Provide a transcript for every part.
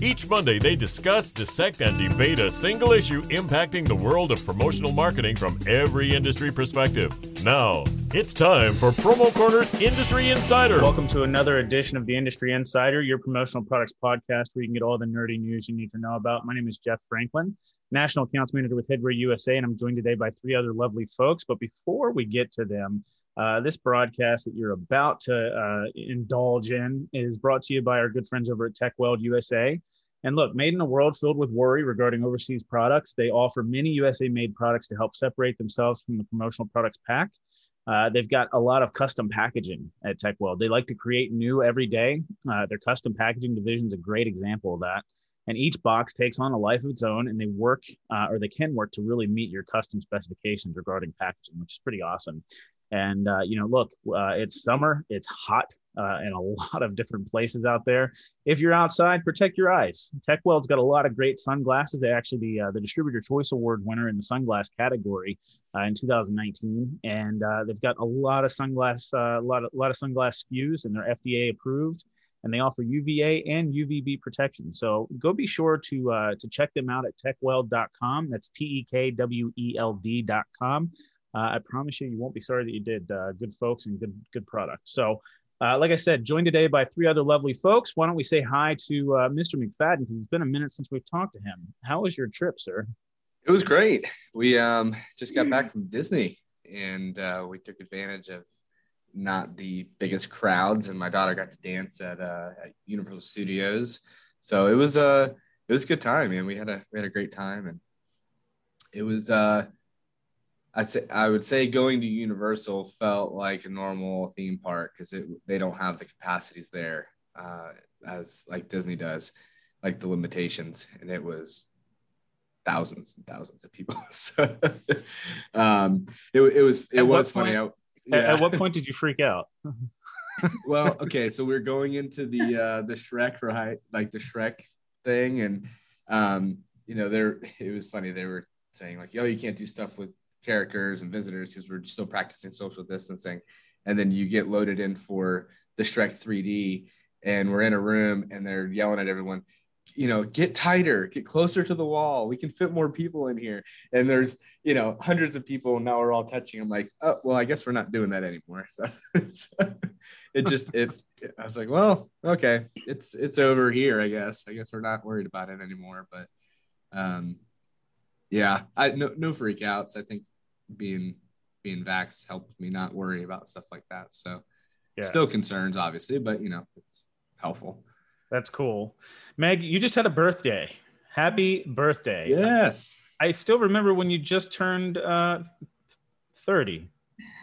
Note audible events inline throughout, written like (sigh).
Each Monday, they discuss, dissect, and debate a single issue impacting the world of promotional marketing from every industry perspective. Now, it's time for Promo Corner's Industry Insider. Welcome to another edition of the Industry Insider, your promotional products podcast where you can get all the nerdy news you need to know about. My name is Jeff Franklin. National Accounts Manager with Headwear USA, and I'm joined today by three other lovely folks. But before we get to them, uh, this broadcast that you're about to uh, indulge in is brought to you by our good friends over at Tekweld USA. And look, made in a world filled with worry regarding overseas products, they offer many USA made products to help separate themselves from the promotional products pack. Uh, they've got a lot of custom packaging at Tekweld. They like to create new every day. Uh, their custom packaging division is a great example of that and each box takes on a life of its own and they work uh, or they can work to really meet your custom specifications regarding packaging which is pretty awesome and uh, you know look uh, it's summer it's hot uh, in a (laughs) lot of different places out there if you're outside protect your eyes Tekweld's got a lot of great sunglasses they actually the, uh, the distributor choice award winner in the sunglass category uh, in 2019 and they've got a lot of sunglass a lot of, a lot of sunglass SKUs and they're fda approved and they offer UVA and UVB protection. So go be sure to uh, to check them out at tekweld.com. That's T E K W E L D.com. Uh, I promise you, you won't be sorry that you did. Uh, good folks and good good product. So. Uh, like I said, joined today by three other lovely folks. Why don't we say hi to uh, Mr. McFadden because it's been a minute since we've talked to him. How was your trip, sir? It was great. We um, just got back from Disney and uh, we took advantage of not the biggest crowds, and my daughter got to dance at, uh, at Universal Studios. So it was a uh, it was a good time, man. We had a we had a great time, and it was uh, I say I would say going to Universal felt like a normal theme park because it they don't have the capacities there uh, as like Disney does, like the limitations, and it was thousands and thousands of people. (laughs) so um, it, it was it was funny. I, yeah. At, what point did you freak out? (laughs) (laughs) well, okay, so we are going into the uh the Shrek right, like the Shrek thing, and um, you know, there it was funny. They were saying like, "Yo, you can't do stuff with characters and visitors because we're still practicing social distancing," and then you get loaded in for the Shrek 3D, and we're in a room, and they're yelling at everyone you know, get tighter, get closer to the wall. We can fit more people in here. And there's, you know, hundreds of people. And now we're all touching. I'm like, oh, well, I guess we're not doing that anymore. So, (laughs) so it just, it, I was like, well, okay, it's, it's over here. I guess, I guess we're not worried about it anymore. But, um, yeah, I, no, no freak outs. I think being, being vaxxed helped me not worry about stuff like that. So yeah. still concerns, obviously, but you know, it's helpful. That's cool. Meg, you just had a birthday. Happy birthday. Yes. I still remember when you just turned uh, 30.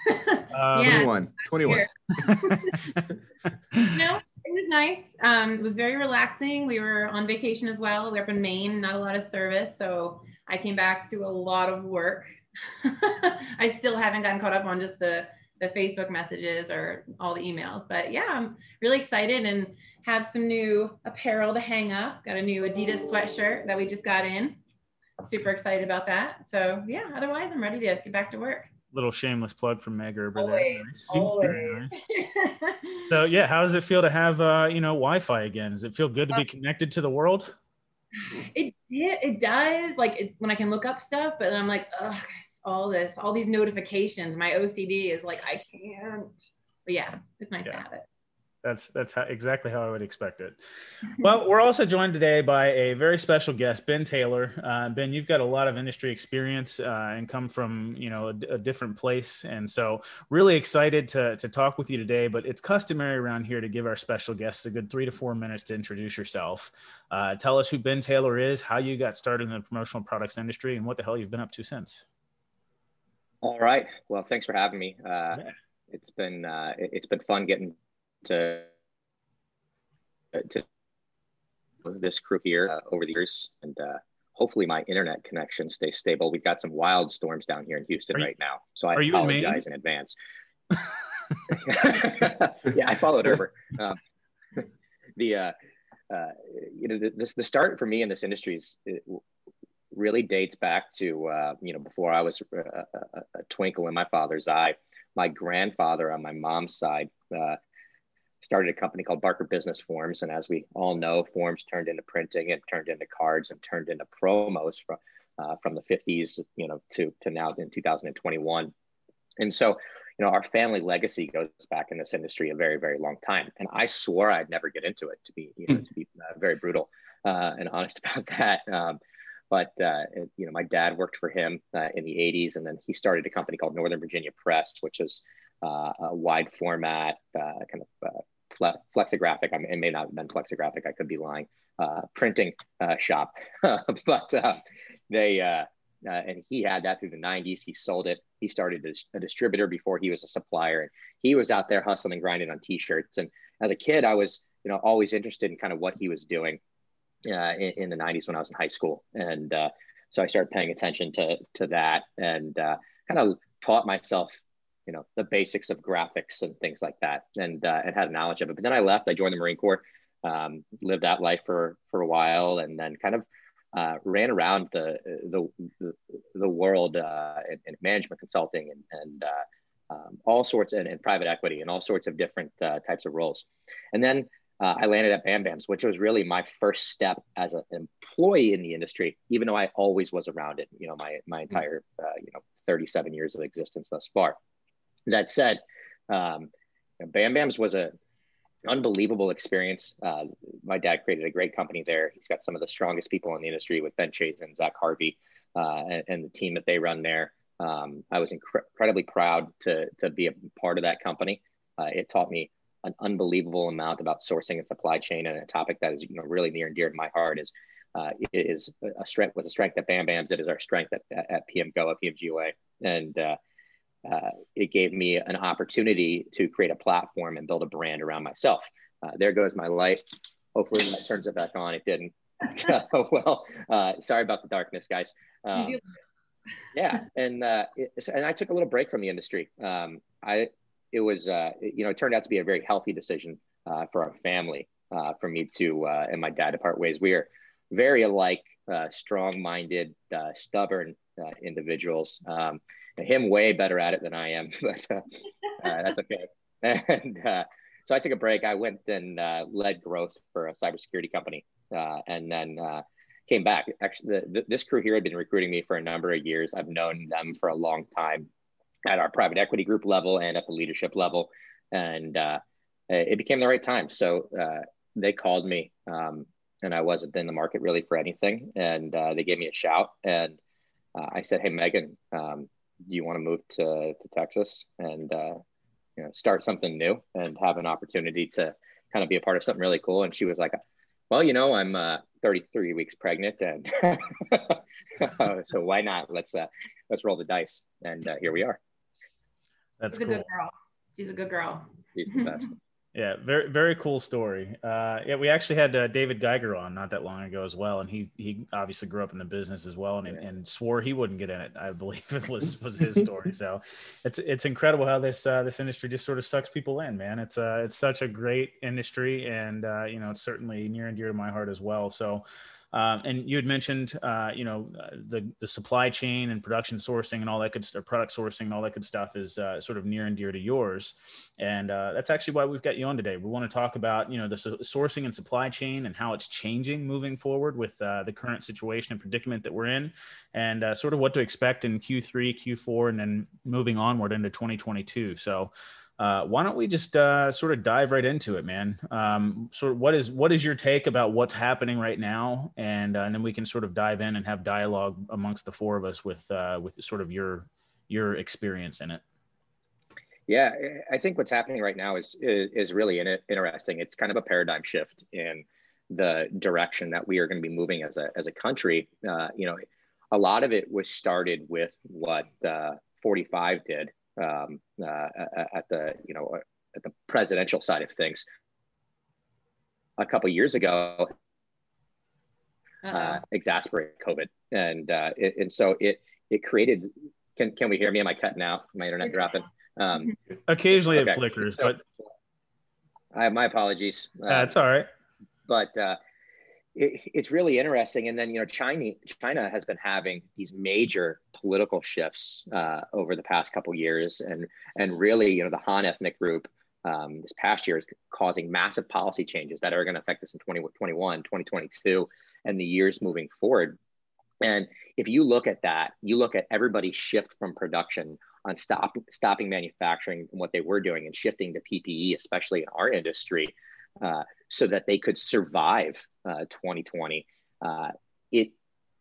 (laughs) Um, yeah. 21. 21. (laughs) no, it was nice. Um, it was very relaxing. We were on vacation as well. We're up in Maine, not a lot of service. So I came back to a lot of work. (laughs) I still haven't gotten caught up on just the the Facebook messages or all the emails. But yeah, I'm really excited and have some new apparel to hang up. Got a new Adidas sweatshirt that we just got in. Super excited about that. So yeah, otherwise I'm ready to get back to work. Little shameless plug from Meg Gerber always, there. Always. (laughs) so yeah, how does it feel to have uh, you know Wi-Fi again? Does it feel good to be connected to the world? It yeah, it does. Like it, when I can look up stuff, but then I'm like, oh, all this, all these notifications. My OCD is like, I can't. But yeah, it's nice yeah. to have it. That's that's how, exactly how I would expect it. (laughs) Well, we're also joined today by a very special guest, Ben Taylor. Uh, ben, you've got a lot of industry experience uh, and come from you know a, a, different place, and so really excited to to talk with you today. But it's customary around here to give our special guests a good three to four minutes to introduce yourself. Uh, tell us who Ben Taylor is, how you got started in the promotional products industry, and what the hell you've been up to since. All right. Well, thanks for having me. Uh, yeah. It's been uh, it's been fun getting to, to this crew here uh, over the years, and uh, hopefully my internet connection stays stable. We've got some wild storms down here in Houston right now, so I apologize in, in advance. (laughs) (laughs) yeah, I followed over. Um, (laughs) the uh, uh, you know the, the start for me in this industry is really dates back to uh, you know before I was a, a, a, twinkle in my father's eye my grandfather on my mom's side uh, started a company called Barker Business Forms. And as we all know, forms turned into printing and turned into cards and turned into promos from, uh, from the 50s, you know, to, to now in 2021. And so, you know, our family legacy goes back in this industry a very, very long time. And I swore I'd never get into it to be, you know, to be uh, very brutal uh, and (laughs) honest about that. Um, but uh, you know, my dad worked for him uh, in the '80s, and then he started a company called Northern Virginia Press, which is uh, a wide format uh, kind of uh, flexographic. I mean, it may not have been flexographic. I could be lying. Uh, printing uh, shop, (laughs) but they and he had that through the '90s. He sold it. He started a, a distributor before he was a supplier, and he was out there hustling and grinding on T-shirts. And as a kid, I was you know always interested in kind of what he was doing uh, in, in, the 90s when I was in high school. And uh, so I started paying attention to, to that and uh, kind of taught myself, you know, the basics of graphics and things like that and, uh, and had a knowledge of it. But then I left, I joined the Marine Corps, um, lived that life for, for a while and then kind of uh, ran around the, the, the, the world uh, in, in, management consulting and, and um, all sorts and, and, private equity and all sorts of different types of roles. And then uh, I landed at Bam Bams, which was really my first step as an employee in the industry, even though I always was around it, you know, my, my mm-hmm. entire, uh, you know, 37 years of existence thus far. That said, um, Bam Bams was a unbelievable experience. Uh, my dad created a great company there. He's got some of the strongest people in the industry with Ben Chase and Zach Harvey uh, and, and, the team that they run there. Um, I was incre- incredibly proud to, to be a part of that company. Uh, it taught me an unbelievable amount about sourcing and supply chain and a topic that is you know really near and dear to my heart is uh, is a strength with a strength at Bam Bams. It is our strength at, at PM Go at PMGOA. And uh, uh, it gave me an opportunity to create a platform and build a brand around myself. Uh, there goes my light. Hopefully that turns it back on. It didn't. (laughs) (laughs) Oh, well, uh, sorry about the darkness, guys. Um, yeah, and uh, it, and I took a little break from the industry. Um, I it was, uh, you know, it turned out to be a very healthy decision uh, for our family, uh, for me to uh, and my dad to part ways. We are very alike, uh, strong-minded, uh, stubborn individuals. Um, him way better at it than I am, (laughs) but that's okay. (laughs) And so I took a break. I went and led growth for a cybersecurity company, and then came back. Actually, the, this crew here had been recruiting me for a number of years. I've known them for a long time at our private equity group level and at the leadership level. And uh, it became the right time. So uh, they called me, um, and I wasn't in the market really for anything. And uh, they gave me a shout. And uh, I said, Hey, Megan, um, do you want to move to, to Texas and uh, you know, start something new and have an opportunity to kind of be a part of something really cool? And she was like, well, you know, I'm uh, 33 weeks pregnant, and (laughs) so why not? Let's uh, let's roll the dice, and uh, here we are. That's She's cool. a good girl. She's a good girl. She's the best. (laughs) yeah, very very cool story. Uh, yeah, we actually had uh, David Geiger on not that long ago as well, and he he obviously grew up in the business as well, and, yeah. and swore he wouldn't get in it. I believe it was (laughs) was his story. so it's it's incredible how this uh, this industry just sort of sucks people in, man. It's uh it's such a great industry, and uh, you know it's certainly near and dear to my heart as well. So. Um, and you had mentioned, uh, you know, uh, the the supply chain and production sourcing and all that good stuff, product sourcing and all that good stuff is uh, sort of near and dear to yours. And uh, that's actually why we've got you on today. We want to talk about, you know, the sourcing and supply chain and how it's changing moving forward with uh, the current situation and predicament that we're in, and uh, sort of what to expect in Q3, Q4, and then moving onward into 2022. So uh, why don't we just uh, sort of dive right into it, man? Um, sort of what is what is your take about what's happening right now, and uh, and then we can sort of dive in and have dialogue amongst the four of us with uh, with sort of your your experience in it. Yeah, I think what's happening right now is is, is really interesting. It's kind of a paradigm shift in the direction that we are going to be moving as a as a country. Uh, you know, a lot of it was started with what uh, 45 did um, uh, at the you know at the presidential side of things. A couple years ago, uh, exasperate COVID, and uh, it, and so it it created. Can can we hear me? Am I cutting out? My internet dropping? Um, (laughs) Occasionally okay. it flickers, so, but I have my apologies. That's all right. But uh, it, it's really interesting. And then, you know, China, China has been having these major political shifts uh, over the past couple years. And, and really, you know, the Han ethnic group um, this past year is causing massive policy changes that are going to affect us in 2021, 2022, and the years moving forward. And if you look at that, you look at everybody's shift from production on stop, stopping manufacturing and what they were doing and shifting to PPE, especially in our industry, uh, so that they could survive uh, 2020. Uh, it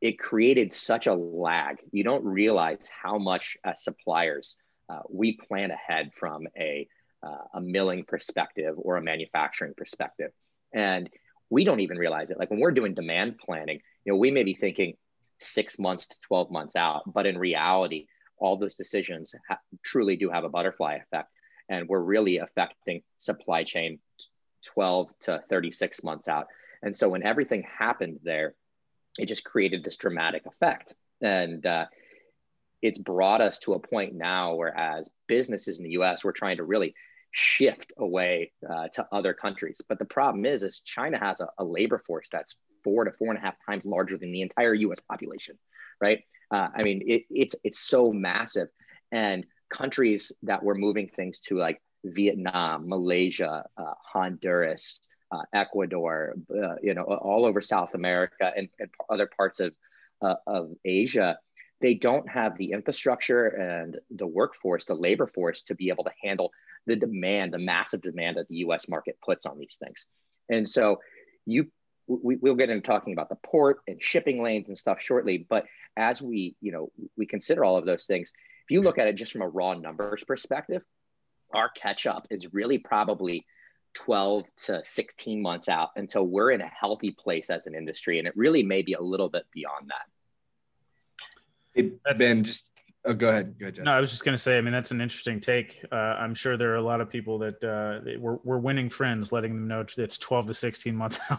it created such a lag. You don't realize how much as suppliers uh, we plan ahead from a uh, a milling perspective or a manufacturing perspective, and we don't even realize it. Like when we're doing demand planning, you know, we may be thinking six months to 12 months out, but in reality, all those decisions ha- truly do have a butterfly effect. And we're really affecting supply chain 12 to 36 months out. And so when everything happened there, it just created this dramatic effect. And uh, it's brought us to a point now where, as businesses in the US, we're trying to really shift away uh, to other countries. But the problem is, is China has a, a, labor force that's four to four and a half times larger than the entire U.S. population, right? Uh, I mean, it, it's it's so massive, and countries that were moving things to like Vietnam, Malaysia, uh, Honduras, uh, Ecuador, uh, you know, all over South America and, and other parts of, uh, of Asia, they don't have the infrastructure and the workforce, the labor force to be able to handle the demand, the massive demand that the US market puts on these things. And so you we, will get into talking about the port and shipping lanes and stuff shortly. But as we, you know, we consider all of those things, if you look at it just from a raw numbers perspective, our catch up is really probably 12 to 16 months out until we're in a healthy place as an industry. And it really may be a little bit beyond that. Hey, ben, just oh, go ahead. Go ahead, No, I was just going to say, I mean, that's an interesting take. Uh, I'm sure there are a lot of people that uh, we're, we're winning friends, letting them know it's 12 to 16 months (laughs) out.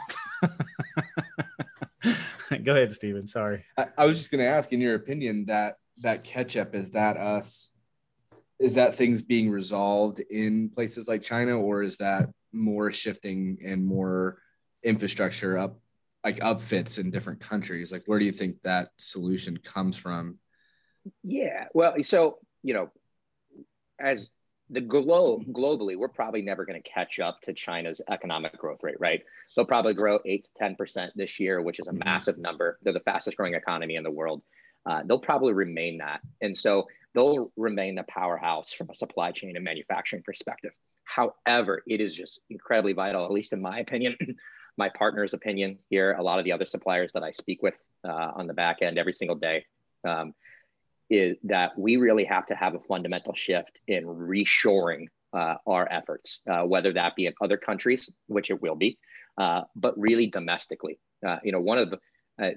go ahead, Steven. Sorry. I, I was just going to ask, in your opinion, that that catch up is that us is that things being resolved in places like China, or is that more shifting and more infrastructure up, like upfits in different countries? Like, where do you think that solution comes from? Yeah, well, so you know, as the globe globally, we're probably never going to catch up to China's economic growth rate, right? They'll probably grow eight to ten percent this year, which is a mm-hmm. massive number. They're the fastest growing economy in the world. Uh, they'll probably remain that, and so they'll remain the powerhouse from a supply chain and manufacturing perspective. However, it is just incredibly vital, at least in my opinion, (clears throat) my partner's opinion here, a lot of the other suppliers that I speak with uh, on the back end every single day, um, is that we really have to have a fundamental shift in reshoring uh, our efforts, uh, whether that be in other countries, which it will be, uh, but really domestically. Uh, you know, one of the uh,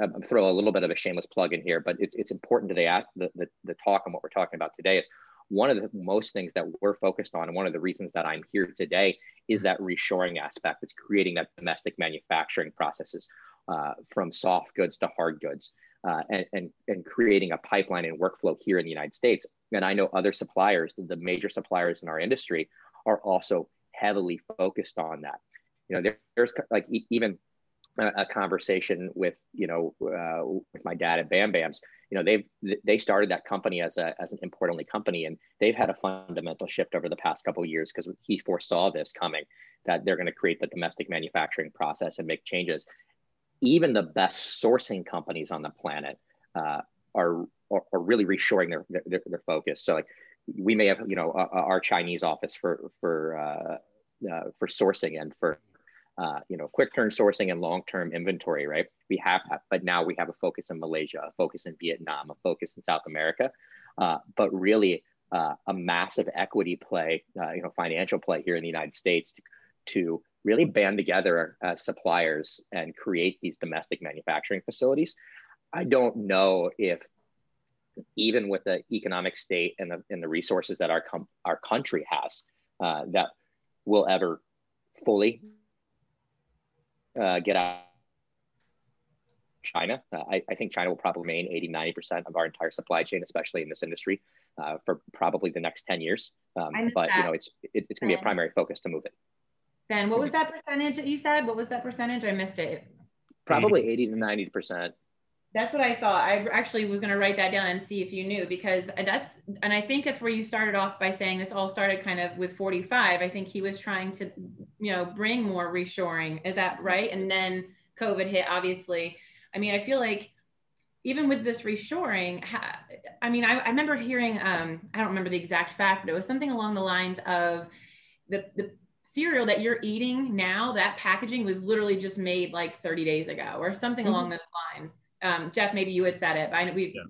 I'm throw a little bit of a shameless plug in here, but it's, it's important to the, the, the, the talk and what we're talking about today is one of the most things that we're focused on, and one of the reasons that I'm here today is that reshoring aspect. It's creating that domestic manufacturing processes uh, from soft goods to hard goods, uh, and, and and creating a pipeline and workflow here in the United States. And I know other suppliers, the major suppliers in our industry, are also heavily focused on that. You know, there, there's like even a conversation with you know uh, with my dad at Bam Bams. You know they've they started that company as a as an import only company, and they've had a fundamental shift over the past couple years because he foresaw this coming that they're going to create the domestic manufacturing process and make changes. Even the best sourcing companies on the planet uh, are, are, are really reshoring their, their their focus. So like we may have you know our Chinese office for for uh, uh, for sourcing and for uh, you know, quick turn sourcing and long term inventory, right? We have that, but now we have a focus in Malaysia, a focus in Vietnam, a focus in South America, uh, but really uh, a massive equity play, uh, you know, financial play here in the United States to, to really band together as suppliers and create these domestic manufacturing facilities. I don't know if even with the economic state and the, and the resources that our, com- our country has, uh, that will ever fully uh, get out China. Uh, I, I, think China will probably remain 80, 90% of our entire supply chain, especially in this industry, uh, for probably the next 10 years. Um, but, that. you know, it's, it, it's going to be a primary focus to move it. Ben, what was that percentage that you said? What was that percentage? I missed it. Probably 80 to 90 percent. That's what I thought. I actually was going to write that down and see if you knew because that's, and I think that's where you started off by saying this all started kind of with 45. I think he was trying to, you know, bring more reshoring. Is that right? And then COVID hit, obviously. I mean, I feel like even with this reshoring, I mean, I, I remember hearing, um, I don't remember the exact fact, but it was something along the lines of the, the cereal that you're eating now, that packaging was literally just made like 30 days ago or something mm-hmm. along those lines um, Jeff, maybe you had said it, but I know we. Yeah.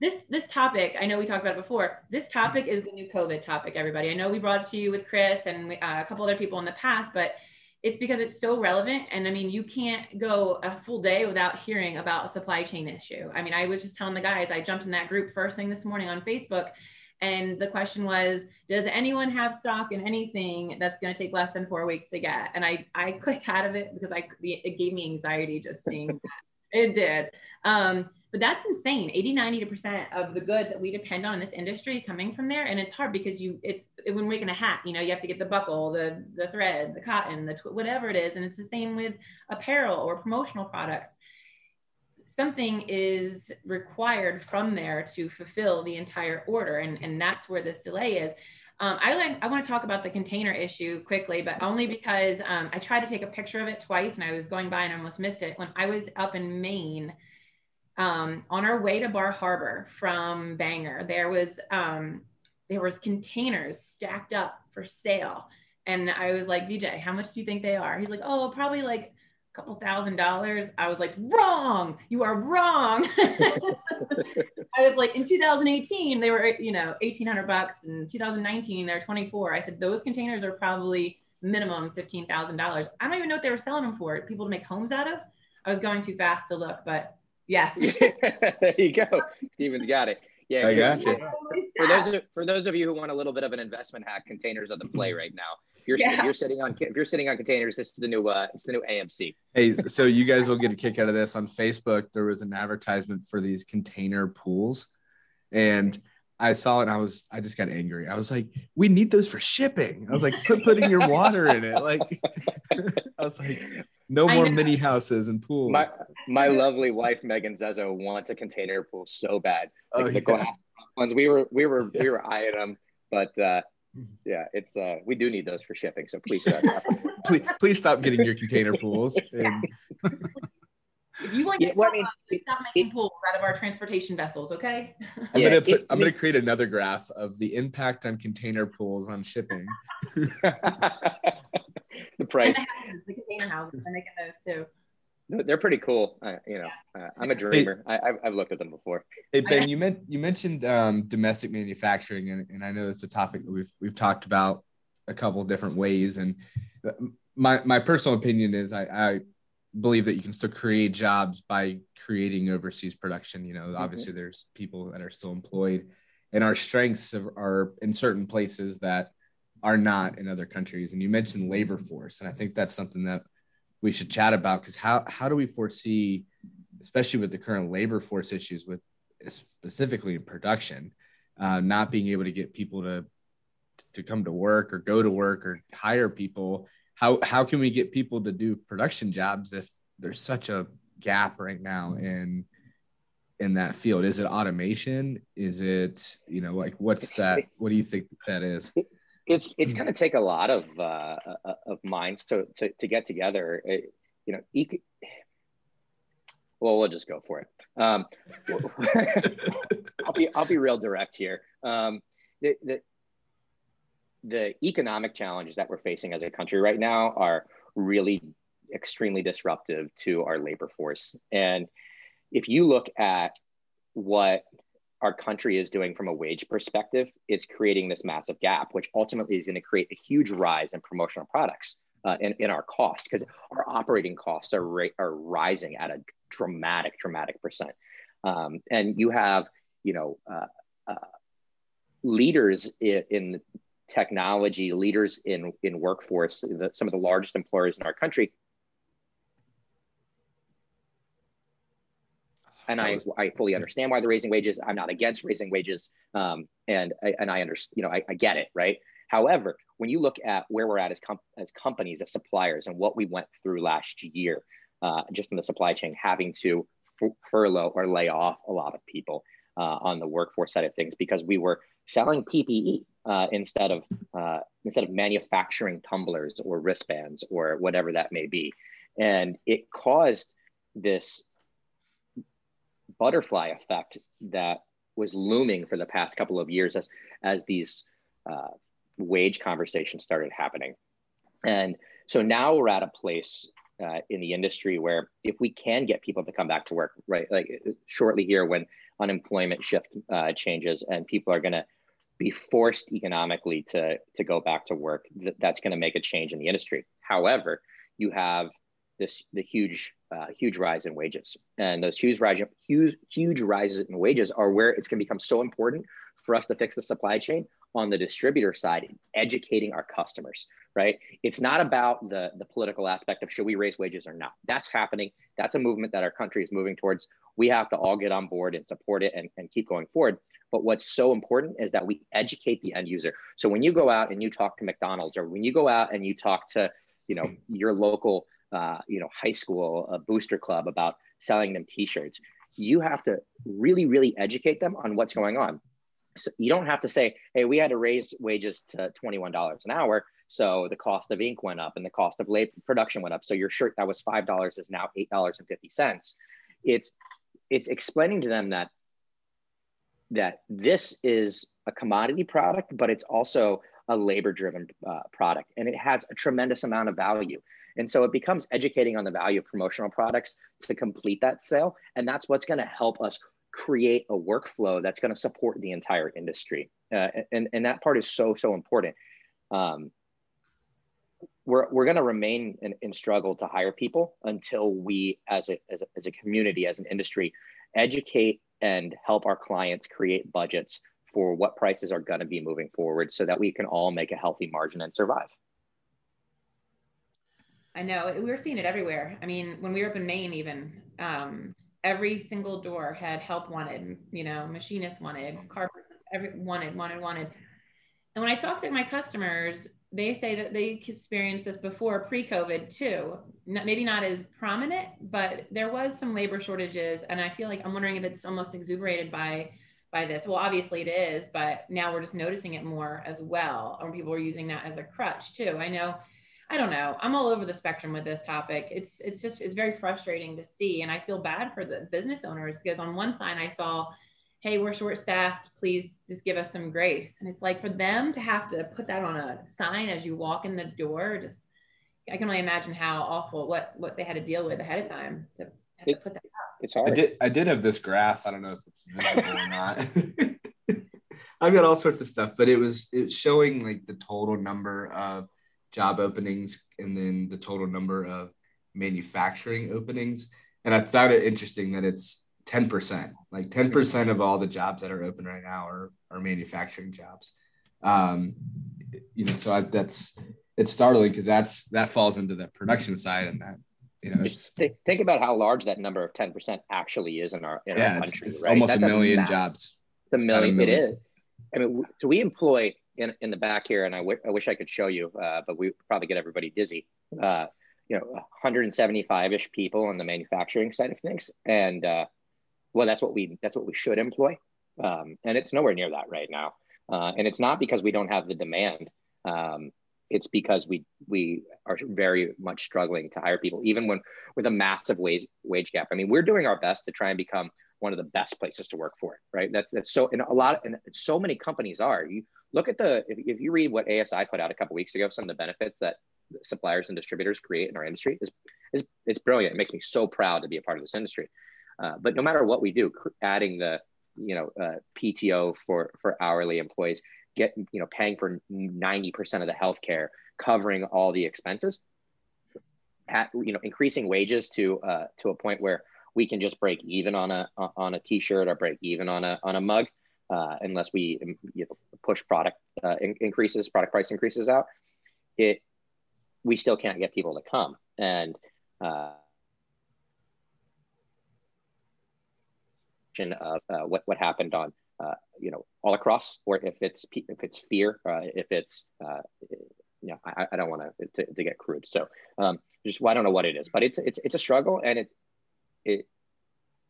This this topic, I know we talked about it before. This topic is the new COVID topic, everybody. I know we brought it to you with Chris and we, uh, a couple other people in the past, but it's because it's so relevant. And I mean, you can't go a full day without hearing about a supply chain issue. I mean, I was just telling the guys, I jumped in that group first thing this morning on Facebook. And the question was, does anyone have stock in anything that's going to take less than four weeks to get? And I, I clicked out of it because I, it gave me anxiety just seeing that. It did. Um, but that's insane. 80 90% of the goods that we depend on in this industry coming from there. And it's hard because you it's when making a hat you know you have to get the buckle the the thread the cotton the tw- whatever it is. And it's the same with apparel or promotional products. Something is required from there to fulfill the entire order. And and that's where this delay is. Um, I like I want to talk about the container issue quickly, but only because um, I tried to take a picture of it twice and I was going by and almost missed it. When I was up in Maine, um, on our way to Bar Harbor from Bangor, there was um, there was containers stacked up for sale, and I was like, VJ, how much do you think they are? He's like, oh, probably like a couple thousand dollars. I was like, wrong, you are wrong. (laughs) I was like, in 2018, they were, you know, 1800 bucks. and 2019, they're 24. I said, those containers are probably minimum $15,000. I don't even know what they were selling them for. People to make homes out of. I was going too fast to look, but yes. (laughs) there you go. Steven's got it. Yeah, I got you. For those of, for those of you who want a little bit of an investment hack, containers are the play right now. You're yeah. if you're sitting on if you're sitting on containers, this is the new uh, it's the new AMC. Hey, so you guys will get a kick out of this on Facebook. There was an advertisement for these container pools, and I saw it and I was I just got angry. I was like, we need those for shipping. I was like, put putting your water in it. Like (laughs) I was like, no more mini houses and pools. My my lovely wife Megan Zezo wants a container pool so bad. Like oh, the yeah. glass ones. We were we were yeah. we were eyeing them, but uh yeah, it's uh we do need those for shipping. So please stop. (laughs) please please stop getting your container pools. And... (laughs) If you want to yeah, well, I mean, it, stop making it, pools out of our transportation vessels, okay? I'm yeah, gonna put, it, I'm gonna create another graph of the impact on container pools on shipping. (laughs) the price. The, container houses, I'm making those too. They're pretty cool. Uh, you know, uh, I'm a dreamer. Hey, I, have looked at them before. Hey Ben, you meant you mentioned um, domestic manufacturing, and, and I know it's a topic that we've we've talked about a couple different ways. And uh, my my personal opinion is I, I believe that you can still create jobs by creating overseas production. You know, mm-hmm. obviously there's people that are still employed, and our strengths are in certain places that are not in other countries. And you mentioned labor force, and I think that's something that we should chat about because how how do we foresee, especially with the current labor force issues with specifically in production, uh, not being able to get people to to come to work or go to work or hire people how how can we get people to do production jobs if there's such a gap right now in in that field? Is it automation? Is it you know like what's that what do you think that is? It's it's going to take a lot of uh, uh, of minds to, to to get together. It, you know eco- well we'll just go for it. Um, (laughs) i'll be i'll be real direct here. Um, the, the the economic challenges that we're facing as a country right now are really extremely disruptive to our labor force. And if you look at what our country is doing from a wage perspective, it's creating this massive gap, which ultimately is going to create a huge rise in promotional products uh, in, in our cost because our operating costs are, ra- are rising at a dramatic, dramatic percent. Um, and you have, you know, uh, uh, leaders in, in technology leaders in, in workforce, the, some of the largest employers in our country. And I, I fully understand why they're raising wages. I'm not against raising wages. Um, and, and I understand, you know, I, I get it, right? However, when you look at where we're at as, com- as companies, as suppliers, and what we went through last year, uh, just in the supply chain, having to f- furlough or lay off a lot of people uh, on the workforce side of things because we were selling PPE uh, instead of uh, instead of manufacturing tumblers or wristbands or whatever that may be, and it caused this butterfly effect that was looming for the past couple of years as as these uh, wage conversations started happening, and so now we're at a place uh, in the industry where if we can get people to come back to work right like shortly here when unemployment shift uh, changes and people are going to be forced economically to to go back to work th- that's going to make a change in the industry. However you have this the huge uh, huge rise in wages. And those huge rise huge huge rises in wages are where it's going to become so important for us to fix the supply chain on the distributor side educating our customers right? It's not about the the political aspect of should we raise wages or not. That's happening. That's a movement that our country is moving towards. We have to all get on board and support it and, and keep going forward but what's so important is that we educate the end user so when you go out and you talk to mcdonald's or when you go out and you talk to you know (laughs) your local uh, you know high school a booster club about selling them t-shirts you have to really really educate them on what's going on So you don't have to say, hey, we had to raise wages to $21 an hour. So the cost of ink went up and the cost of labor production went up. So your shirt that was $5 is now $8.50. It's, it's explaining to them that, that this is a commodity product, but it's also a labor driven uh, product and it has a tremendous amount of value. And so it becomes educating on the value of promotional products to complete that sale. And that's what's going to help us create a workflow that's going to support the entire industry. Uh, and, and that part is so, so important. Um, we're, we're going to remain in, in, struggle to hire people until we, as a, as a, as a community, as an industry, educate and help our clients create budgets for what prices are going to be moving forward so that we can all make a healthy margin and survive. I know we were seeing it everywhere. I mean, when we were up in Maine, even um, every single door had help wanted, you know, machinist wanted, car person, every wanted, wanted, wanted. And when I talk to my customers, they say that they experienced this before pre-COVID too. Not, maybe not as prominent, but there was some labor shortages, and I feel like I'm wondering if it's almost exuberated by by this. Well, obviously it is, but now we're just noticing it more as well, or people are using that as a crutch too. I know I don't know. I'm all over the spectrum with this topic. It's it's just it's very frustrating to see, and I feel bad for the business owners because on one side I saw, hey, we're short staffed. Please just give us some grace. And it's like for them to have to put that on a sign as you walk in the door, just I can only imagine how awful what what they had to deal with ahead of time to have it, to put that up. It's hard. I did I did have this graph. I don't know if it's visible or not. (laughs) I've got all sorts of stuff, but it was it's showing like the total number of job openings and then the total number of manufacturing openings. And I thought it interesting that it's 10%, like 10% of all the jobs that are open right now are, are manufacturing jobs. Um, you know, so I, that's, it's startling because that's, that falls into the production side and that, you know, it's, think, think about how large that number of 10% actually is in our, in yeah, our country. It's, it's right? almost a million a jobs. It's a million, million. It is. I mean, so we employ in, in the back here, and I, w- I wish I could show you, uh, but we probably get everybody dizzy. Uh, you know, 175 ish people on the manufacturing side of things, and uh, well, that's what we that's what we should employ, um, and it's nowhere near that right now. Uh, and it's not because we don't have the demand. Um, it's because we we are very much struggling to hire people, even when with a massive wage wage gap. I mean, we're doing our best to try and become one of the best places to work for, right? That's that's so and a lot and so many companies are. You look at the if, if you read what ASI put out a couple weeks ago, some of the benefits that suppliers and distributors create in our industry is is it's brilliant. It makes me so proud to be a part of this industry. Uh, but no matter what we do, adding the you know uh, PTO for for hourly employees, get you know paying for ninety percent of the healthcare, covering all the expenses, at, you know increasing wages to uh, to a point where we can just break even on a on a t-shirt or break even on a on a mug uh, unless we um, you know, push product uh, in- increases, product price increases out, it we still can't get people to come. And uh, of uh, what what happened on uh, you know all across, or if it's if it's fear, uh, if it's you know, I, I don't want to, to get crude. So um, just well, I don't know what it is, but it's it's it's a struggle and it's it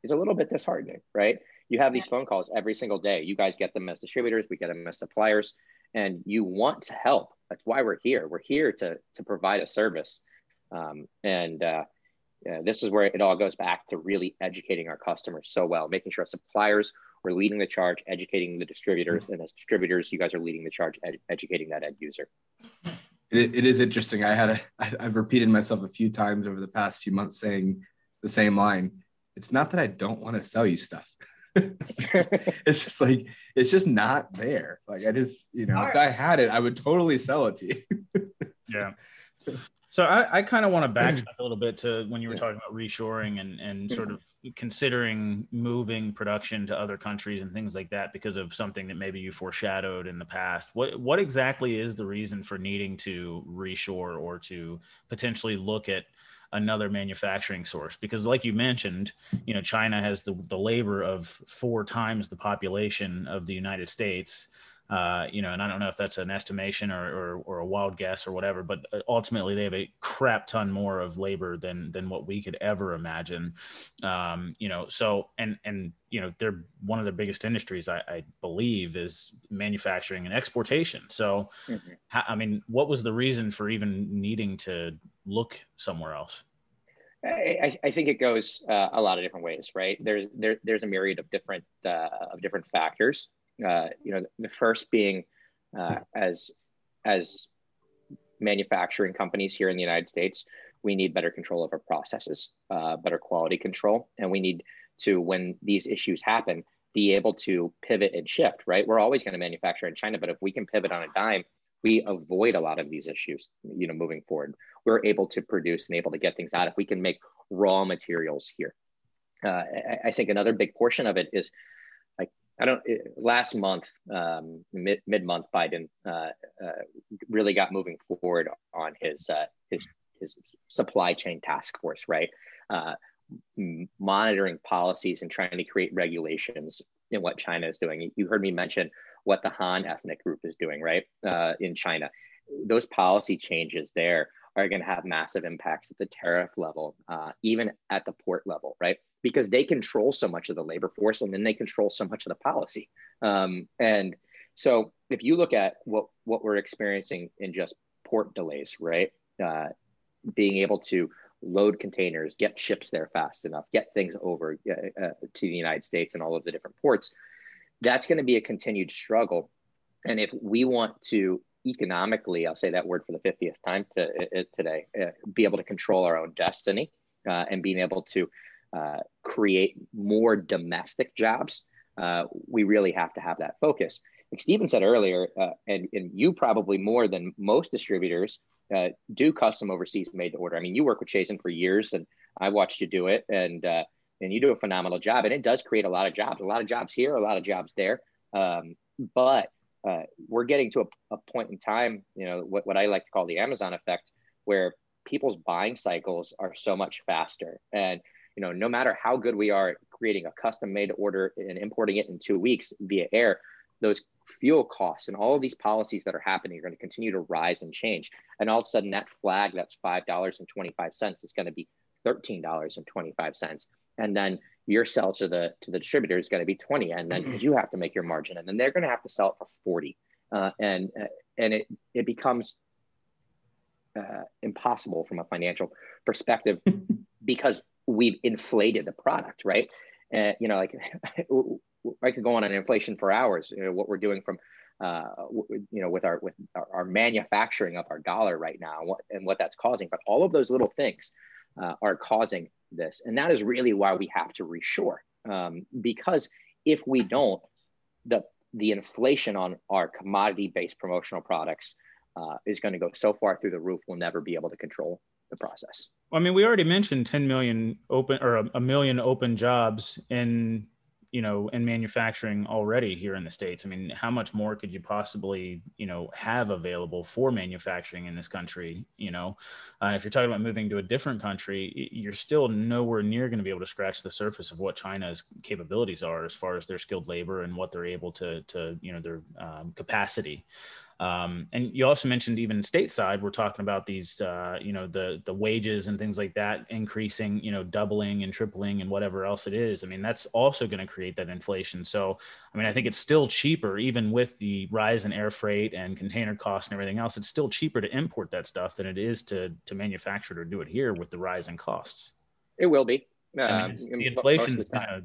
it's a little bit disheartening, right? You have these phone calls every single day. You guys get them as distributors, we get them as suppliers, and you want to help. That's why we're here. We're here to to provide a service, um, and uh, yeah, this is where it all goes back to really educating our customers so well, making sure our suppliers we're leading the charge, educating the distributors, and as distributors, you guys are leading the charge, ed- educating that end user. It, it is interesting. I had a, I, I've repeated myself a few times over the past few months saying the same line. It's not that I don't want to sell you stuff. (laughs) it's, just, (laughs) it's, just, like it's just not there. Like I just, you know, if I had it, I would totally sell it to you. (laughs) yeah. So I, I kind of want to backtrack (clears throat) a little bit to when you were talking about reshoring and, and mm-hmm. sort of considering moving production to other countries and things like that because of something that maybe you foreshadowed in the past. What what exactly is the reason for needing to reshore or to potentially look at another manufacturing source? Because like you mentioned, you know, China has the, the labor of four times the population of the United States uh, you know, and I don't know if that's an estimation or, or, or, a wild guess or whatever, but uh, ultimately they have a crap ton more of labor than than what we could ever imagine. Um, you know, so and and you know they're one of the biggest industries I, I believe is manufacturing and exportation. So, mm-hmm. I mean, what was the reason for even needing to look somewhere else? I, I, think it goes uh, a lot of different ways, right? There's there, there's a myriad of different uh, of different factors. Uh, you know, the first being uh, as as manufacturing companies here in the United States, we need better control of our processes, uh, better quality control, and we need to, when these issues happen, be able to pivot and shift. Right, we're always going to manufacture in China, but if we can pivot on a dime, we avoid a lot of these issues. You know, moving forward, we're able to produce and able to get things out if we can make raw materials here. Uh, I, I think another big portion of it is I don't. It, last month, um, mid mid month, Biden uh, uh, really got moving forward on his uh, his his supply chain task force, right? Uh, monitoring policies and trying to create regulations in what China is doing. You heard me mention what the Han ethnic group is doing, right? Uh, in China, those policy changes there are going to have massive impacts at the tariff level, uh, even at the port level, right? because they control so much of the labor force and then they control so much of the policy. Um, and so if you look at what, what we're experiencing in just port delays, right? Uh, being able to load containers, get ships there fast enough, get things over uh, uh, to the United States and all of the different ports, that's going to be a continued struggle. And if we want to economically, I'll say that word for the 50th time to, uh, today, uh, be able to control our own destiny uh, and being able to uh, create more domestic jobs, uh, we really have to have that focus. Like Stephen said earlier, uh, and, and you probably more than most distributors uh, do custom overseas made to order. I mean, you work with Chazen for years, and I watched you do it, and uh, and you do a phenomenal job. And it does create a lot of jobs, a lot of jobs here, a lot of jobs there. Um, but uh, we're getting to a, a, point in time, you know, what, what I like to call the Amazon effect, where people's buying cycles are so much faster. And you know, no matter how good we are at creating a custom made order and importing it in two weeks via air, those fuel costs and all of these policies that are happening are going to continue to rise and change. And all of a sudden, that flag that's $5.25 is going to be $13.25. And then your sell to the to the distributor is going to be 20 and then (clears throat) you have to make your margin and then they're going to have to sell it for 40 uh, and uh, and it it becomes uh, impossible from a financial perspective (laughs) because we've inflated the product, right? And you know, like (laughs) I could go on an inflation for hours. You know, what we're doing from, uh, you know, with our with our, our, manufacturing of our dollar right now, what, and what that's causing. But all of those little things uh, are causing this, and that is really why we have to reshore. Um, because if we don't, the the inflation on our commodity based promotional products uh, is going to go so far through the roof, we'll never be able to control the process. I mean, we already mentioned 10 million open or a, a million open jobs in, you know, in manufacturing already here in the States. I mean, how much more could you possibly, you know, have available for manufacturing in this country? You know, uh, if you're talking about moving to a different country, you're still nowhere near going to be able to scratch the surface of what China's capabilities are as far as their skilled labor and what they're able to, to, you know, their um, capacity. Um, and you also mentioned even stateside, we're talking about these, uh, you know, the the wages and things like that increasing, you know, doubling and tripling and whatever else it is. I mean, that's also going to create that inflation. So, I mean, I think it's still cheaper, even with the rise in air freight and container costs and everything else. It's still cheaper to import that stuff than it is to to manufacture it or do it here with the rise in costs. It will be. I mean, um, the inflation is kind of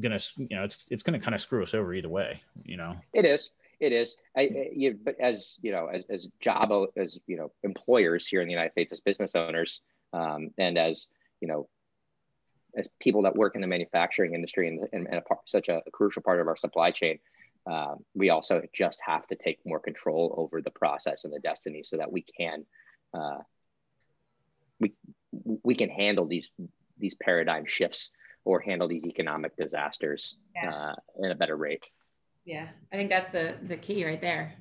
gonna, you know, it's it's gonna kind of screw us over either way. You know, it is. It is. I, you, but as you know, as, as job as you know, employers here in the United States, as business owners, um, and as you know, as people that work in the manufacturing industry and, and, and a part, such a, a, crucial part of our supply chain, um, we also just have to take more control over the process and the destiny, so that we can uh, we we can handle these these paradigm shifts or handle these economic disasters yeah. uh, in a better rate. Yeah, I think that's the the key right there.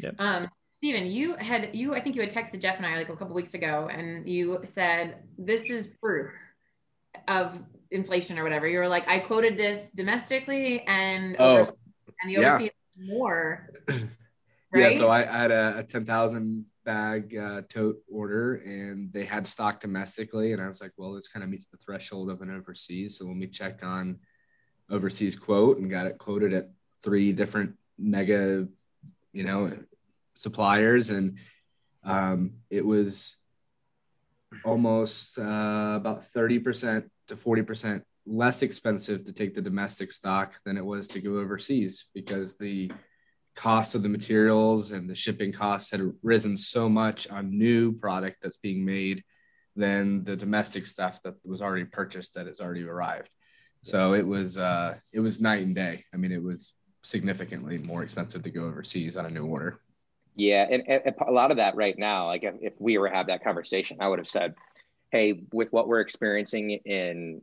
Yep. Um, Stephen, you had you I think you had texted Jeff and I like a couple weeks ago, and you said this is proof of inflation or whatever. You were like, I quoted this domestically and oh, over, and the overseas (clears throat) yeah. more. Right? Yeah, so I, I had a, a ten thousand bag uh, tote order, and they had stock domestically, and I was like, well, this kind of meets the threshold of an overseas. So when we checked on overseas quote and got it quoted at three different mega, you know, suppliers, and um, it was almost uh, about thirty percent to forty percent less expensive to take the domestic stock than it was to go overseas because the cost of the materials and the shipping costs had risen so much on new product that's being made than the domestic stuff that was already purchased that has already arrived. So it was uh, it was night and day. I mean, it was significantly more expensive to go overseas on a new order. Yeah, and, and a lot of that right now, like if, if we were to have that conversation, I would have said, "Hey, with what we're experiencing in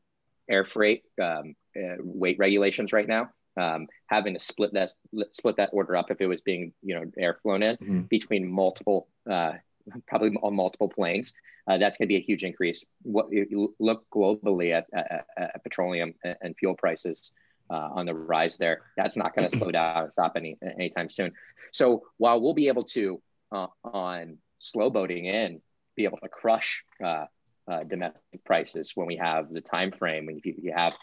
air freight um, uh, weight regulations right now, um, having to split that split that order up if it was being you know air flown in mm-hmm. between multiple uh, probably on multiple planes. Uh, that's going to be a huge increase. What you look globally at, at, at petroleum and fuel prices uh, on the rise there, that's not going to slow down or stop any anytime soon. So while we'll be able to uh, on slow boating in be able to crush uh, uh, domestic prices when we have the time frame, when you, you have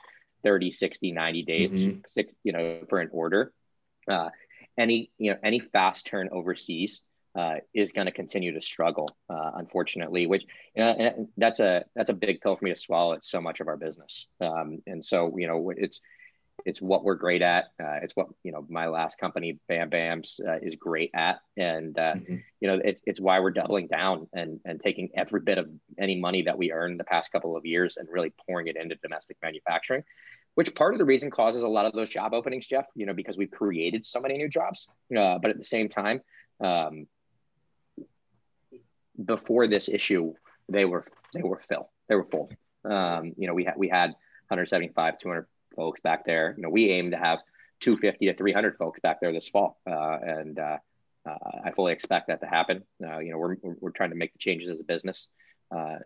30, 60, 90 days, mm-hmm. six, you know, for an order. Uh, any, you know, any fast turn overseas uh, is going to continue to struggle, uh, unfortunately, which you know, that's a, that's a big pill for me to swallow. It's so much of our business. Um, and so, you know, it's, it's what we're great at. Uh, it's what you know my last company, Bam Bams, uh, is great at, and uh, mm-hmm. you know it's it's why we're doubling down and and taking every bit of any money that we earned the past couple of years and really pouring it into domestic manufacturing, which part of the reason causes a lot of those job openings, Jeff. You know because we've created so many new jobs, uh, but at the same time, um, before this issue, they were they were full. They were full. Um, you know we had we had 175, 200 folks back there. You know, we aim to have 250 to 300 folks back there this fall, uh, and uh, uh, I fully expect that to happen. Uh, you know, we're, we're trying to make the changes as a business uh,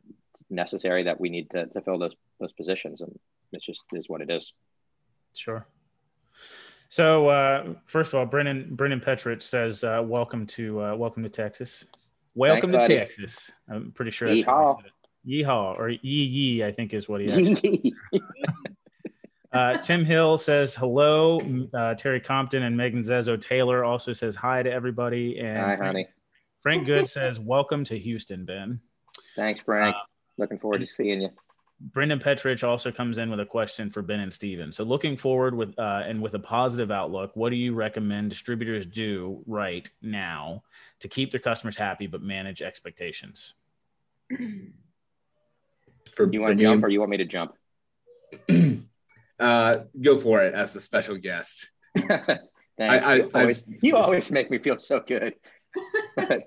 necessary that we need to, to fill those those positions, and it just is what it is. Sure. So uh, first of all, Brennan Brennan Petrich says, "Welcome to welcome to Texas. Welcome Thanks, to buddy. Texas." I'm pretty sure that's Yeehaw. Yeehaw or yee yee, I think is what he actually. (laughs) (laughs) Uh, Tim Hill says hello. Uh, Terry Compton and Megan Zezo Taylor also says hi to everybody. And hi, Frank, honey. Frank Good says welcome to Houston, Ben. Thanks, Frank. Uh, Looking forward to seeing you. Brendan Petrich also comes in with a question for Ben and Steven. So, looking forward with uh, and with a positive outlook, what do you recommend distributors do right now to keep their customers happy but manage expectations? (clears throat) For, you want to jump, or you want me to jump? (clears throat) Uh, go for it as the special guest. (laughs) Thanks. I, I, you, always, you always make me feel so good. (laughs)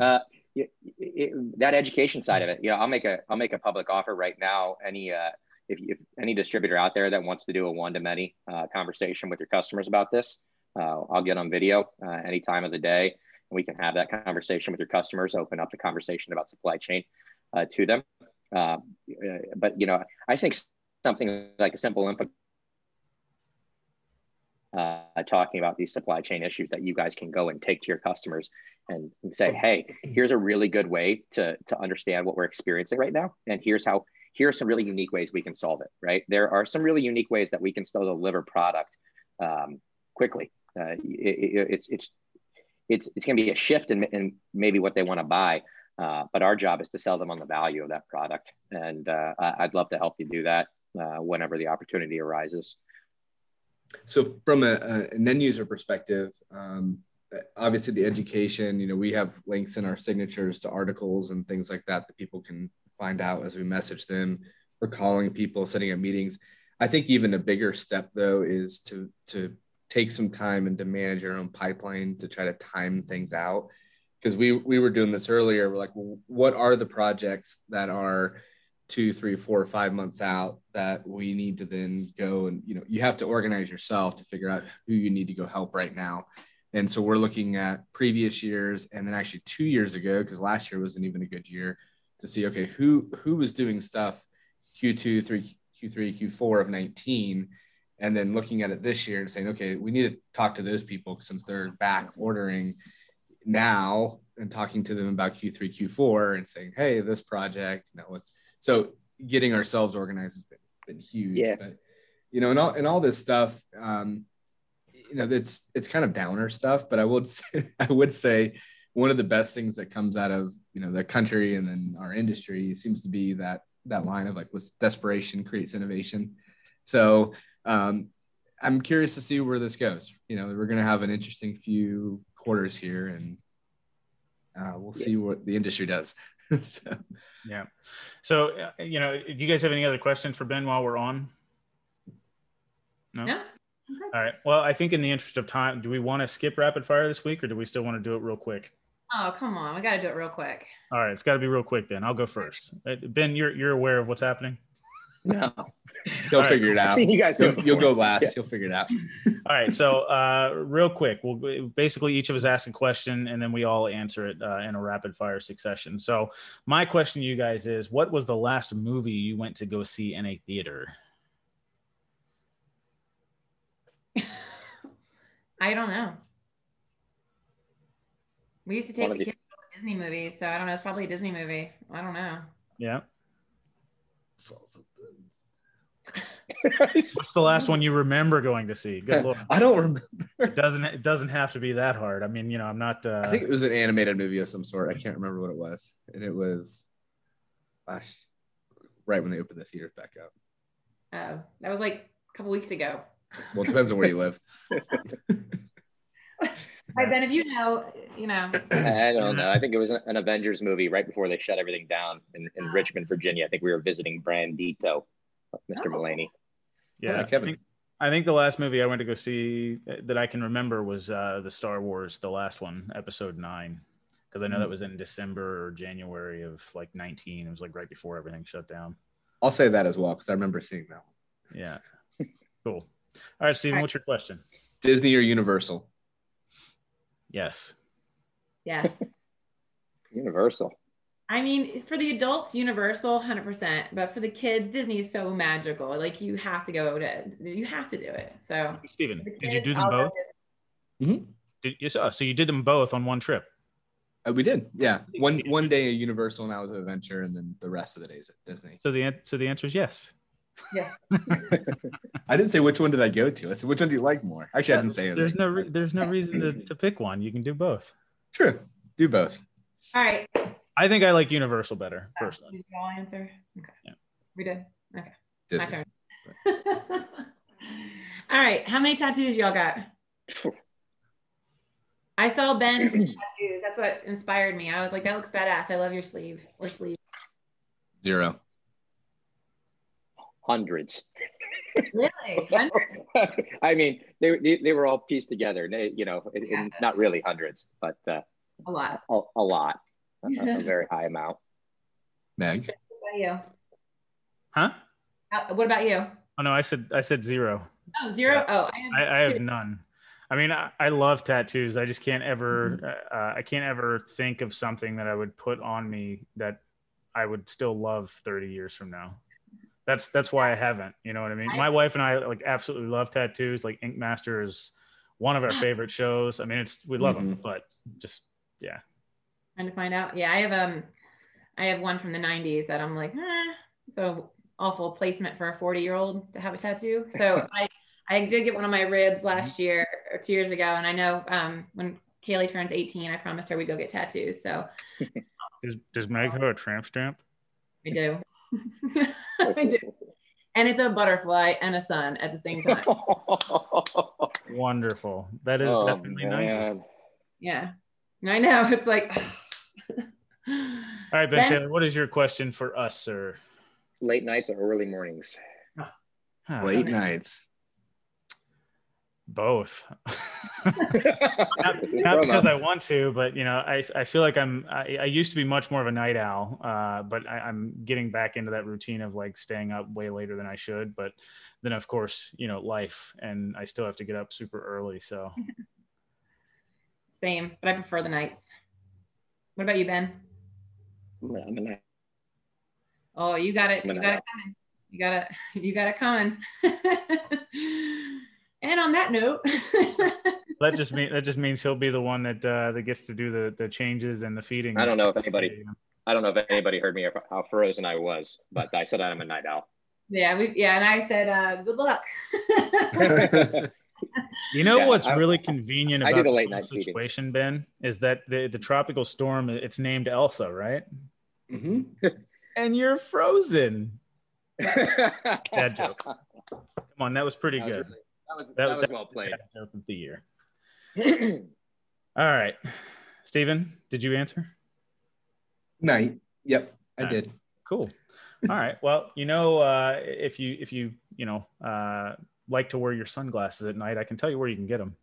uh, it, it, that education side of it, you know, I'll make a I'll make a public offer right now. Any uh, if, if any distributor out there that wants to do a one to many uh, conversation with your customers about this, uh, I'll get on video uh, any time of the day, and we can have that conversation with your customers. Open up the conversation about supply chain uh, to them. Uh, uh, but you know, I think something like a simple info uh, talking about these supply chain issues that you guys can go and take to your customers and, and say, hey, here's a really good way to, to understand what we're experiencing right now. And here's how, here are some really unique ways we can solve it, right? There are some really unique ways that we can still deliver product um, quickly. Uh, it, it, it's, it's, it's, it's going to be a shift in, in maybe what they want to buy. Uh, but our job is to sell them on the value of that product. And uh, I'd love to help you do that uh, whenever the opportunity arises. So, from a, an end user perspective, um, obviously the education, you know, we have links in our signatures to articles and things like that that people can find out as we message them. We're calling people, setting up meetings. I think even a bigger step though is to to take some time and to manage your own pipeline to try to time things out. Because we we were doing this earlier. We're like, well, what are the projects that are two, three, four, five months out that we need to then go and you know you have to organize yourself to figure out who you need to go help right now. And so we're looking at previous years and then actually two years ago because last year wasn't even a good year to see okay who who was doing stuff Q2, three, Q3, Q4 of 19 and then looking at it this year and saying okay we need to talk to those people since they're back ordering now and talking to them about Q3, Q4 and saying hey this project you know what's so getting ourselves organized has been, been huge. Yeah. But you know, and all and all this stuff, um, you know, it's it's kind of downer stuff. But I would (laughs) say, I would say one of the best things that comes out of you know the country and then our industry seems to be that that line of like with desperation creates innovation. So um, I'm curious to see where this goes. You know, we're going to have an interesting few quarters here, and uh, we'll see what the industry does. (laughs) so. Yeah. So, uh, you know, if you guys have any other questions for Ben while we're on? No. Okay. All right. Well, I think in the interest of time, do we want to skip rapid fire this week or do we still want to do it real quick? Oh, come on. We got to do it real quick. All right. It's got to be real quick then. I'll go first. Uh, ben, you're, you're aware of what's happening? No. (laughs) He'll figure it out. seen you guys you'll, you'll go last. Yeah. You'll figure it out. (laughs) all right. So, uh, real quick, we'll basically each of us ask a question and then we all answer it uh, in a rapid fire succession. So, my question to you guys is what was the last movie you went to go see in a theater? (laughs) I don't know. We used to take the kids to Disney movies, so I don't know. It's probably a Disney movie. I don't know. Yeah. (laughs) What's the last one you remember going to see? Good lord. (laughs) I don't remember. It doesn't it doesn't have to be that hard. I mean, you know, I'm not uh... I think it was an animated movie of some sort. I can't remember what it was. And it was gosh, right when they opened the theaters back up. Oh, that was like a couple weeks ago. Well, it depends on where you live. All right, Ben, if you know, you know. I don't know. I think it was an Avengers movie right before they shut everything down in, in oh. Richmond, Virginia. I think we were visiting Brandito, Mr. Oh. Mulaney. Yeah, Kevin. I think, I think, the last movie I went to go see that I can remember was uh, the Star Wars, the last one, Episode Nine, because I know mm-hmm. that was in December or January of like 19. It was like right before everything shut down. I'll say that as well because I remember seeing that one. Yeah, (laughs) cool. All right, Stephen, what's your question? Disney or Universal? Yes. Yes. (laughs) Universal. I mean, for the adults, Universal, 100%. But for the kids, Disney is so magical. Like, you have to go to, you have to do it. So, Stephen, did you do them both? Mm-hmm. Did, you, so you did them both on one trip? Uh, we did, yeah. One one day at Universal, and I was at Adventure, and then the rest of the days at Disney. So the so the answer is yes. Yes. (laughs) I didn't say which one did I go to. I said which one do you like more. Actually, I didn't say it. There's no re- there's no reason to, to pick one. You can do both. True. Do both. All right. I think I like Universal better personally. Did you all answer? Okay. Yeah. We did. Okay. Disney. My turn. (laughs) all right. How many tattoos y'all got? I saw Ben's (clears throat) tattoos. That's what inspired me. I was like, that looks badass. I love your sleeve or sleeve. Zero hundreds. Really? (laughs) I mean, they, they, they, were all pieced together, they, you know, yeah. not really hundreds, but uh, a lot. A, a lot. A, a, very high amount. Meg. What about you? Huh? Uh, what about you? Oh no, I said I said zero. Oh, zero. Oh, I have, I, I have none. I mean, I, I, love tattoos. I just can't ever, mm-hmm. uh, I can't ever think of something that I would put on me that I would still love 30 years from now. That's that's why I haven't. You know what I mean? My wife and I like absolutely love tattoos. Like Ink Master is one of our (gasps) favorite shows. I mean, it's we love them, Mhm. but just yeah. Trying to find out. Yeah, I have um, I have one from the '90s that I'm like, eh, so awful placement for a 40 year old to have a tattoo. So (laughs) I I did get one on my ribs last year or two years ago, and I know um when Kaylee turns 18, I promised her we'd go get tattoos. So (laughs) Does does Meg have a tramp stamp? I do. (laughs) I do. And it's a butterfly and a sun at the same time. Wonderful. That is Oh, definitely nice. man. Yeah. I know. It's like All right, Ben Ben- Taylor, what is your question for us, sir? Late nights or early mornings? Huh, Late nights. Both. (laughs) Not, not promo. because I want to, but you know, I, I feel like I'm I, I used to be much more of a night owl, uh, but I, I'm getting back into that routine of like staying up way later than I should. But then of course, you know, life and I still have to get up super early. So (laughs) same, but I prefer the nights. What about you, Ben? I'm a night- Oh, you got it. I'm You got it coming. You got it. (laughs) You got it coming. (laughs) and on that note, (laughs) that just mean that just means he'll be the one that uh, that gets to do the the changes and the feeding. I don't know if anybody, I don't know if anybody heard me or how frozen I was, but I said I'm a night owl. yeah, we yeah, and I said, uh, good luck. You know Yeah, what's I- really convenient I about do the late night feedings. situation, Ben, is that the the tropical storm it's named Elsa, right? hmm (laughs) And you're frozen. (laughs) Bad joke. Come on, that was pretty That was, good. really- that was, That- that was that- well played. Bad joke of the year. (clears throat) All right, Steven, did you answer? Night. Yep, I Night. did. Cool. All right. Well, you know, uh, if you if you you know uh, like to wear your sunglasses at night, I can tell you where you can get them.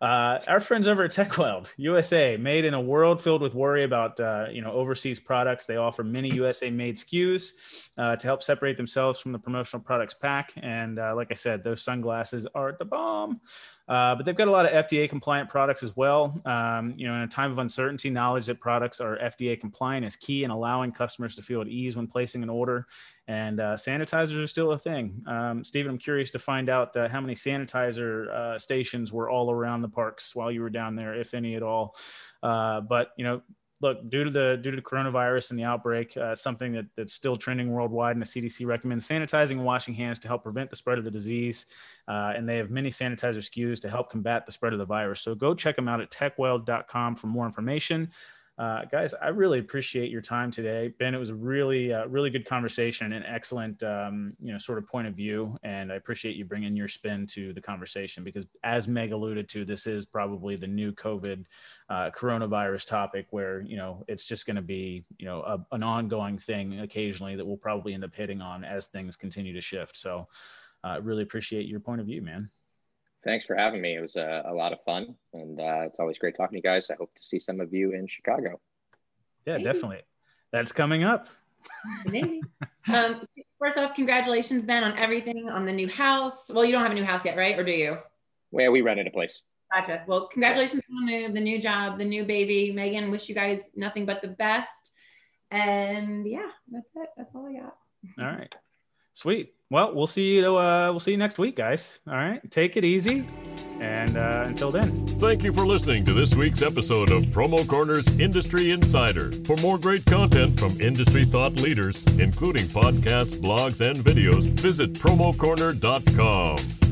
Uh, our friends over at Tekweld USA, made in a world filled with worry about uh, you know overseas products, they offer many USA made SKUs uh, to help separate themselves from the promotional products pack. And uh, like I said, those sunglasses are the bomb. Uh, but they've got a lot of FDA compliant products as well. Um, you know, in a time of uncertainty, knowledge that products are FDA compliant is key in allowing customers to feel at ease when placing an order. And uh, sanitizers are still a thing. Um, Stephen, I'm curious to find out uh, how many sanitizer uh, stations were all around the parks while you were down there, if any at all. Uh, but you know, look, due to the due to the coronavirus and the outbreak, uh, something that, that's still trending worldwide, and the CDC recommends sanitizing and washing hands to help prevent the spread of the disease. Uh, and they have many sanitizer SKUs to help combat the spread of the virus. So go check them out at tekweld.com for more information. Uh, guys, I really appreciate your time today, Ben. It was a really, uh, really good conversation and excellent, um, you know, sort of point of view. And I appreciate you bringing your spin to the conversation because, as Meg alluded to, this is probably the new COVID uh, coronavirus topic where you know it's just going to be you know a, an ongoing thing occasionally that we'll probably end up hitting on as things continue to shift. So, I uh, really appreciate your point of view, man. Thanks for having me. It was uh, a lot of fun, and uh, it's always great talking to you guys. I hope to see some of you in Chicago. Yeah, Maybe. definitely. That's coming up. Maybe. (laughs) Um, first off, congratulations, Ben, on everything on the new house. Well, you don't have a new house yet, right? Or do you? Well, we rented a place. Gotcha. Well, congratulations on the move, the new job, the new baby. Megan, wish you guys nothing but the best. And yeah, that's it. That's all I got. All right. Sweet. Well, we'll see you. Uh, we'll see you next week, guys. All right. Take it easy. And uh, until then. Thank you for listening to this week's episode of Promo Corner's Industry Insider. For more great content from industry thought leaders, including podcasts, blogs, and videos, visit promocorner.com.